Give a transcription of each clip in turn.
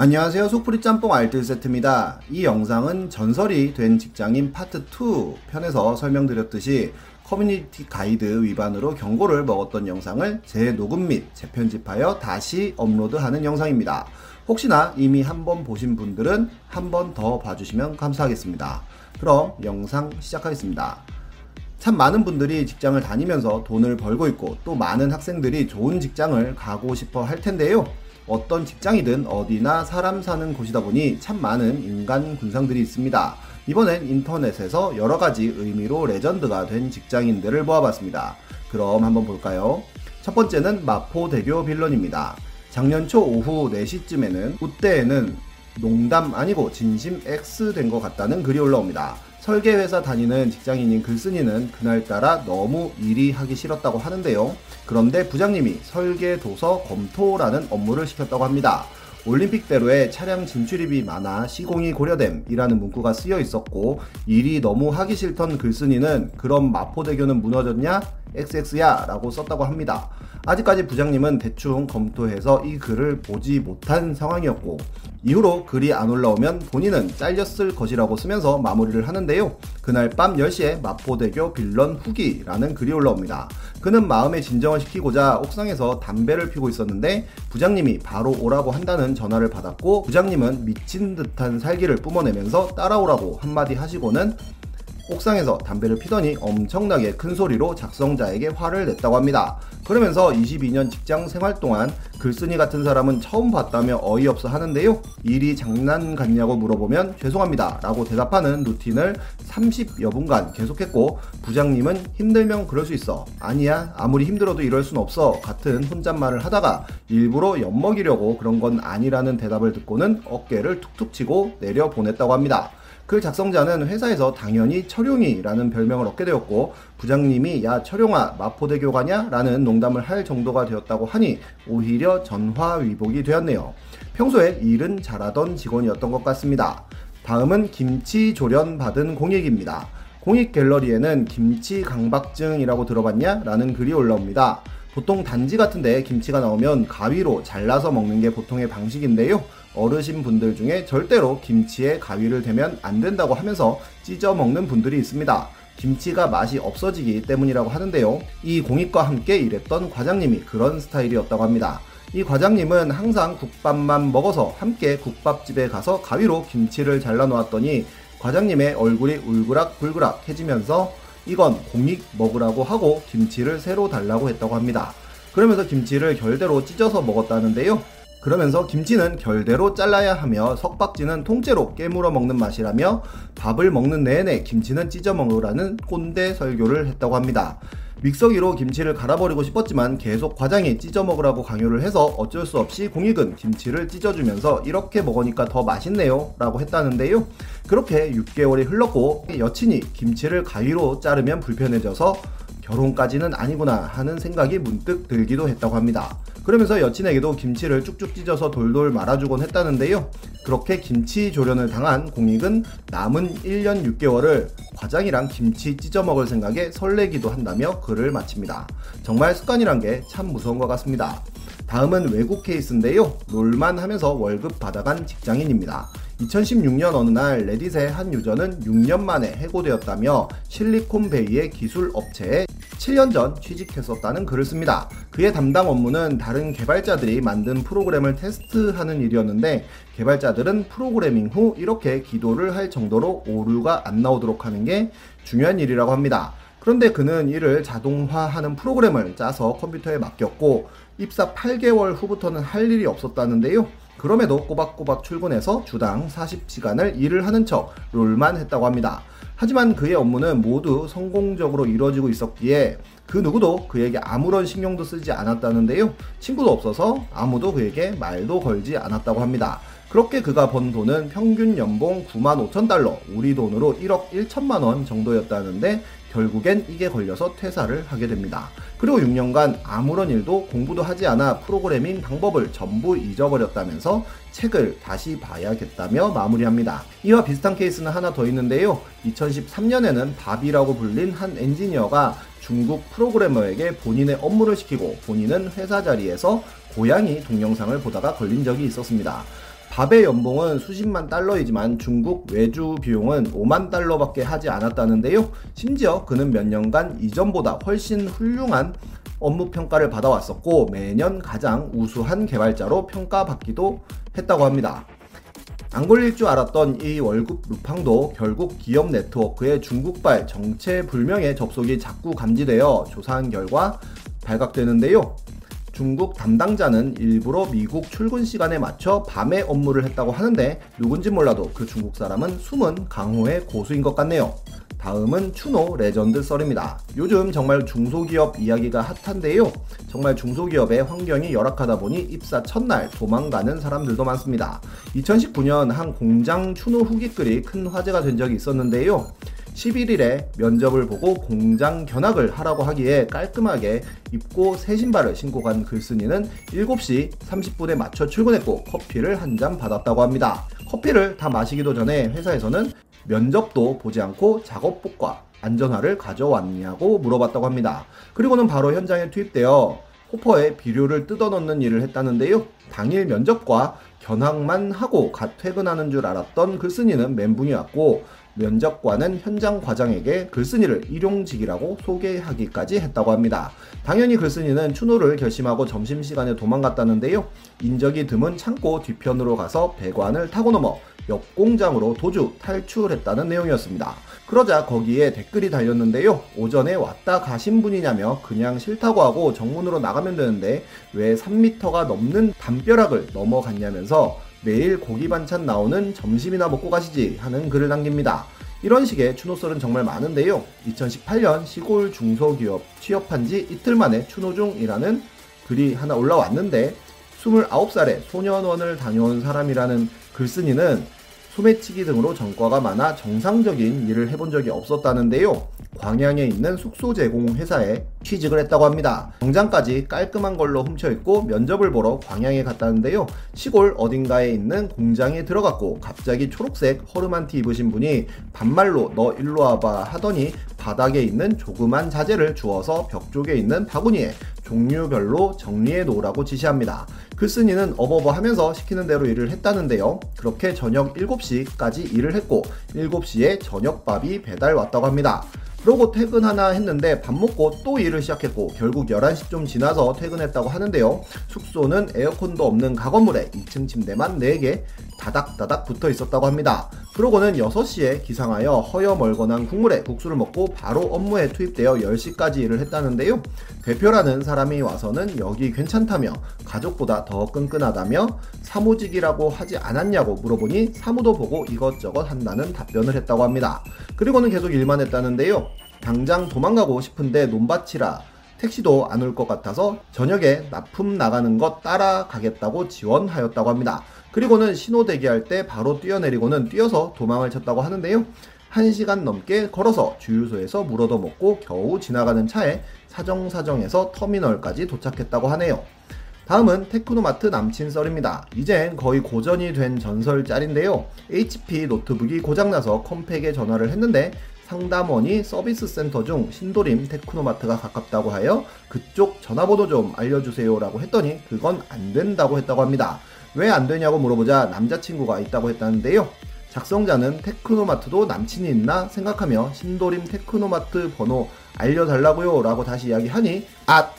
안녕하세요. 속풀이 짬뽕 알뜰 세트입니다. 이 영상은 전설이 된 직장인 파트 2 편에서 설명드렸듯이 커뮤니티 가이드 위반으로 경고를 먹었던 영상을 재녹음 및 재편집하여 다시 업로드하는 영상입니다. 혹시나 이미 한번 보신 분들은 한 번 더 봐주시면 감사하겠습니다. 그럼 영상 시작하겠습니다. 참 많은 분들이 직장을 다니면서 돈을 벌고 있고 또 많은 학생들이 좋은 직장을 가고 싶어 할 텐데요. 어떤 직장이든 어디나 사람 사는 곳이다 보니 참 많은 인간 군상들이 있습니다. 이번엔 인터넷에서 여러 가지 의미로 레전드가 된 직장인들을 모아봤습니다. 그럼 한번 볼까요? 첫 번째는 마포대교 빌런입니다. 작년 초 오후 4시쯤에는 우대에는 농담 아니고 진심 X 된 것 같다는 글이 올라옵니다. 설계회사 다니는 직장인인 글쓴이는 그날따라 너무 일이 하기 싫었다고 하는데요. 그런데 부장님이 설계 도서 검토라는 업무를 시켰다고 합니다. 올림픽대로에 차량 진출입이 많아 시공이 고려됨이라는 문구가 쓰여 있었고 일이 너무 하기 싫던 글쓴이는 그럼 마포대교는 무너졌냐? XX야 라고 썼다고 합니다. 아직까지 부장님은 대충 검토해서 이 글을 보지 못한 상황이었고 이후로 글이 안 올라오면 본인은 잘렸을 것이라고 쓰면서 마무리를 하는데요. 그날 밤 10시에 마포대교 빌런 후기라는 글이 올라옵니다. 그는 마음의 진정을 시키고자 옥상에서 담배를 피고 있었는데 부장님이 바로 오라고 한다는 전화를 받았고 부장님은 미친 듯한 살기를 뿜어내면서 따라오라고 한마디 하시고는 옥상에서 담배를 피더니 엄청나게 큰 소리로 작성자에게 화를 냈다고 합니다. 그러면서 22년 직장 생활 동안 글쓴이 같은 사람은 처음 봤다며 어이없어 하는데요. 일이 장난 같냐고 물어보면 죄송합니다. 라고 대답하는 루틴을 30여 분간 계속했고 부장님은 힘들면 그럴 수 있어. 아니야. 아무리 힘들어도 이럴 순 없어. 같은 혼잣말을 하다가 일부러 엿먹이려고 그런 건 아니라는 대답을 듣고는 어깨를 툭툭 치고 내려 보냈다고 합니다. 글 작성자는 회사에서 당연히 철용이라는 별명을 얻게 되었고 부장님이 야 철용아 마포대교 가냐? 라는 농담을 할 정도가 되었다고 하니 오히려 전화위복이 되었네요. 평소에 일은 잘하던 직원이었던 것 같습니다. 다음은 김치 조련 받은 공익입니다. 공익 갤러리에는 김치 강박증이라고 들어봤냐? 라는 글이 올라옵니다. 보통 단지 같은데 김치가 나오면 가위로 잘라서 먹는 게 보통의 방식인데요. 어르신 분들 중에 절대로 김치에 가위를 대면 안 된다고 하면서 찢어 먹는 분들이 있습니다. 김치가 맛이 없어지기 때문이라고 하는데요. 이 공익과 함께 일했던 과장님이 그런 스타일이었다고 합니다. 이 과장님은 항상 국밥만 먹어서 함께 국밥집에 가서 가위로 김치를 잘라 놓았더니 과장님의 얼굴이 울그락불그락 해지면서 이건 공익 먹으라고 하고 김치를 새로 달라고 했다고 합니다. 그러면서 김치를 결대로 찢어서 먹었다는데요. 그러면서 김치는 결대로 잘라야 하며 석박지는 통째로 깨물어 먹는 맛이라며 밥을 먹는 내내 김치는 찢어 먹으라는 꼰대 설교를 했다고 합니다. 믹서기로 김치를 갈아버리고 싶었지만 계속 과장이 찢어 먹으라고 강요를 해서 어쩔 수 없이 공익은 김치를 찢어주면서 이렇게 먹으니까 더 맛있네요 라고 했다는데요. 그렇게 6개월이 흘렀고 여친이 김치를 가위로 자르면 불편해져서 결혼까지는 아니구나 하는 생각이 문득 들기도 했다고 합니다. 그러면서 여친에게도 김치를 쭉쭉 찢어서 돌돌 말아주곤 했다는데요. 그렇게 김치 조련을 당한 공익은 남은 1년 6개월을 과장이랑 김치 찢어 먹을 생각에 설레기도 한다며 글을 마칩니다. 정말 습관이란 게 참 무서운 것 같습니다. 다음은 외국 케이스인데요. 롤만 하면서 월급 받아간 직장인입니다. 2016년 어느 날 레딧의 한 유저는 6년 만에 해고되었다며 실리콘베이의 기술 업체에 7년 전 취직했었다는 글을 씁니다. 그의 담당 업무는 다른 개발자들이 만든 프로그램을 테스트하는 일이었는데 개발자들은 프로그래밍 후 이렇게 기도를 할 정도로 오류가 안 나오도록 하는 게 중요한 일이라고 합니다. 그런데 그는 이를 자동화하는 프로그램을 짜서 컴퓨터에 맡겼고 입사 8개월 후부터는 할 일이 없었다는데요. 그럼에도 꼬박꼬박 출근해서 주당 40시간을 일을 하는 척 롤만 했다고 합니다. 하지만 그의 업무는 모두 성공적으로 이루어지고 있었기에 그 누구도 그에게 아무런 신경도 쓰지 않았다는데요. 친구도 없어서 아무도 그에게 말도 걸지 않았다고 합니다. 그렇게 그가 번 돈은 평균 연봉 9만 5천 달러, 우리 돈으로 1억 1천만 원 정도였다는데 결국엔 이게 걸려서 퇴사를 하게 됩니다. 그리고 6년간 아무런 일도 공부도 하지 않아 프로그래밍 방법을 전부 잊어버렸다면서 책을 다시 봐야겠다며 마무리합니다. 이와 비슷한 케이스는 하나 더 있는데요. 2013년에는 밥이라고 불린 한 엔지니어가 중국 프로그래머에게 본인의 업무를 시키고 본인은 회사 자리에서 고양이 동영상을 보다가 걸린 적이 있었습니다. 밥의 연봉은 수십만 달러이지만 중국 외주 비용은 5만 달러밖에 하지 않았다는데요. 심지어 그는 몇 년간 이전보다 훨씬 훌륭한 업무 평가를 받아왔었고 매년 가장 우수한 개발자로 평가받기도 했다고 합니다. 안 걸릴 줄 알았던 이 월급 루팡도 결국 기업 네트워크의 중국발 정체불명의 접속이 자꾸 감지되어 조사한 결과 발각되는데요. 중국 담당자는 일부러 미국 출근 시간에 맞춰 밤에 업무를 했다고 하는데 누군지 몰라도 그 중국 사람은 숨은 강호의 고수인 것 같네요. 다음은 추노 레전드 썰입니다. 요즘 정말 중소기업 이야기가 핫한데요. 정말 중소기업의 환경이 열악하다 보니 입사 첫날 도망가는 사람들도 많습니다. 2019년 한 공장 추노 후기 글이 큰 화제가 된 적이 있었는데요. 11일에 면접을 보고 공장 견학을 하라고 하기에 깔끔하게 입고 새 신발을 신고 간 글쓴이는 7시 30분에 맞춰 출근했고 커피를 한 잔 받았다고 합니다. 커피를 다 마시기도 전에 회사에서는 면접도 보지 않고 작업복과 안전화를 가져왔냐고 물어봤다고 합니다. 그리고는 바로 현장에 투입되어 호퍼에 비료를 뜯어넣는 일을 했다는데요. 당일 면접과 견학만 하고 갓 퇴근하는 줄 알았던 글쓴이는 멘붕이 왔고 면접관은 현장 과장에게 글쓴이를 일용직이라고 소개하기까지 했다고 합니다. 당연히 글쓴이는 추노를 결심하고 점심시간에 도망갔다는데요. 인적이 드문 창고 뒤편으로 가서 배관을 타고 넘어 옆 공장으로 도주 탈출했다는 내용이었습니다. 그러자 거기에 댓글이 달렸는데요. 오전에 왔다 가신 분이냐며 그냥 싫다고 하고 정문으로 나가면 되는데 왜 3m가 넘는 담벼락을 넘어갔냐면서 매일 고기 반찬 나오는 점심이나 먹고 가시지 하는 글을 남깁니다. 이런 식의 추노썰은 정말 많은데요. 2018년 시골 중소기업 취업한 지 이틀 만에 추노중이라는 글이 하나 올라왔는데 29살에 소년원을 다녀온 사람이라는 글쓴이는 소매치기 등으로 전과가 많아 정상적인 일을 해본 적이 없었다는데요. 광양에 있는 숙소 제공 회사에 취직을 했다고 합니다. 정장까지 깔끔한 걸로 훔쳐있고 면접을 보러 광양에 갔다는데요. 시골 어딘가에 있는 공장에 들어갔고 갑자기 초록색 허름한 티 입으신 분이 반말로 너 일로 와봐 하더니 바닥에 있는 조그만 자재를 주어서 벽 쪽에 있는 바구니에 종류별로 정리해 놓으라고 지시합니다. 글쓴이는 어버버 하면서 시키는 대로 일을 했다는데요. 그렇게 저녁 7시까지 일을 했고 7시에 저녁밥이 배달 왔다고 합니다. 그러고 퇴근 하나 했는데 밥 먹고 또 일을 시작했고 결국 11시 좀 지나서 퇴근했다고 하는데요. 숙소는 에어컨도 없는 가건물에 2층 침대만 4개 다닥다닥 붙어 있었다고 합니다. 그러고는 6시에 기상하여 허여 멀건한 국물에 국수를 먹고 바로 업무에 투입되어 10시까지 일을 했다는데요. 대표라는 사람이 와서는 여기 괜찮다며 가족보다 더 끈끈하다며 사무직이라고 하지 않았냐고 물어보니 사무도 보고 이것저것 한다는 답변을 했다고 합니다. 그리고는 계속 일만 했다는데요. 당장 도망가고 싶은데 논밭이라 택시도 안 올 것 같아서 저녁에 납품 나가는 것 따라가겠다고 지원하였다고 합니다. 그리고는 신호 대기할 때 바로 뛰어내리고는 뛰어서 도망을 쳤다고 하는데요. 1시간 넘게 걸어서 주유소에서 물어도 먹고 겨우 지나가는 차에 사정사정해서 터미널까지 도착했다고 하네요. 다음은 테크노마트 남친 썰입니다. 이젠 거의 고전이 된 전설 짤인데요. HP 노트북이 고장나서 컴팩에 전화를 했는데 상담원이 서비스 센터 중 신도림 테크노마트가 가깝다고 하여 그쪽 전화번호 좀 알려주세요 라고 했더니 그건 안 된다고 했다고 합니다. 왜 안 되냐고 물어보자 남자친구가 있다고 했다는데요. 작성자는 테크노마트도 남친이 있나 생각하며 신도림 테크노마트 번호 알려달라고요 라고 다시 이야기하니 앗!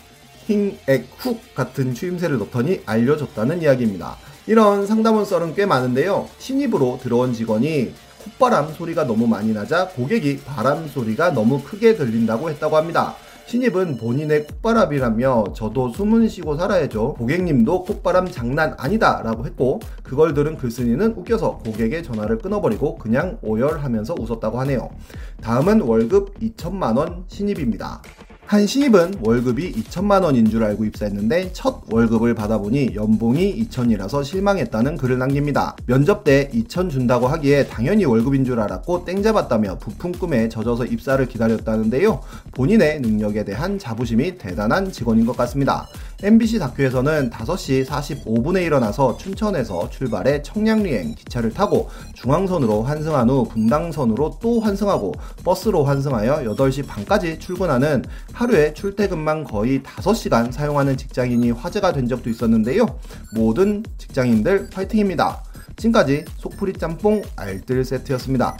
힝액 훅 같은 추임새를 넣더니 알려줬다는 이야기입니다. 이런 상담원 썰은 꽤 많은데요. 신입으로 들어온 직원이 콧바람 소리가 너무 많이 나자 고객이 바람 소리가 너무 크게 들린다고 했다고 합니다. 신입은 본인의 콧바람이라며 저도 숨은 쉬고 살아야죠. 고객님도 콧바람 장난 아니다 라고 했고 그걸 들은 글쓴이는 웃겨서 고객의 전화를 끊어버리고 그냥 오열하면서 웃었다고 하네요. 다음은 월급 2천만원 신입입니다. 한 신입은 월급이 2천만 원인 줄 알고 입사했는데 첫 월급을 받아보니 연봉이 2천이라서 실망했다는 글을 남깁니다. 면접 때 2천 준다고 하기에 당연히 월급인 줄 알았고 땡 잡았다며 부푼 꿈에 젖어서 입사를 기다렸다는데요. 본인의 능력에 대한 자부심이 대단한 직원인 것 같습니다. MBC 다큐에서는 5시 45분에 일어나서 춘천에서 출발해 청량리행 기차를 타고 중앙선으로 환승한 후 분당선으로 또 환승하고 버스로 환승하여 8시 반까지 출근하는 하루에 출퇴근만 거의 5시간 사용하는 직장인이 화제가 된 적도 있었는데요. 모든 직장인들 파이팅입니다. 지금까지 속풀이 짬뽕 알뜰 세트였습니다.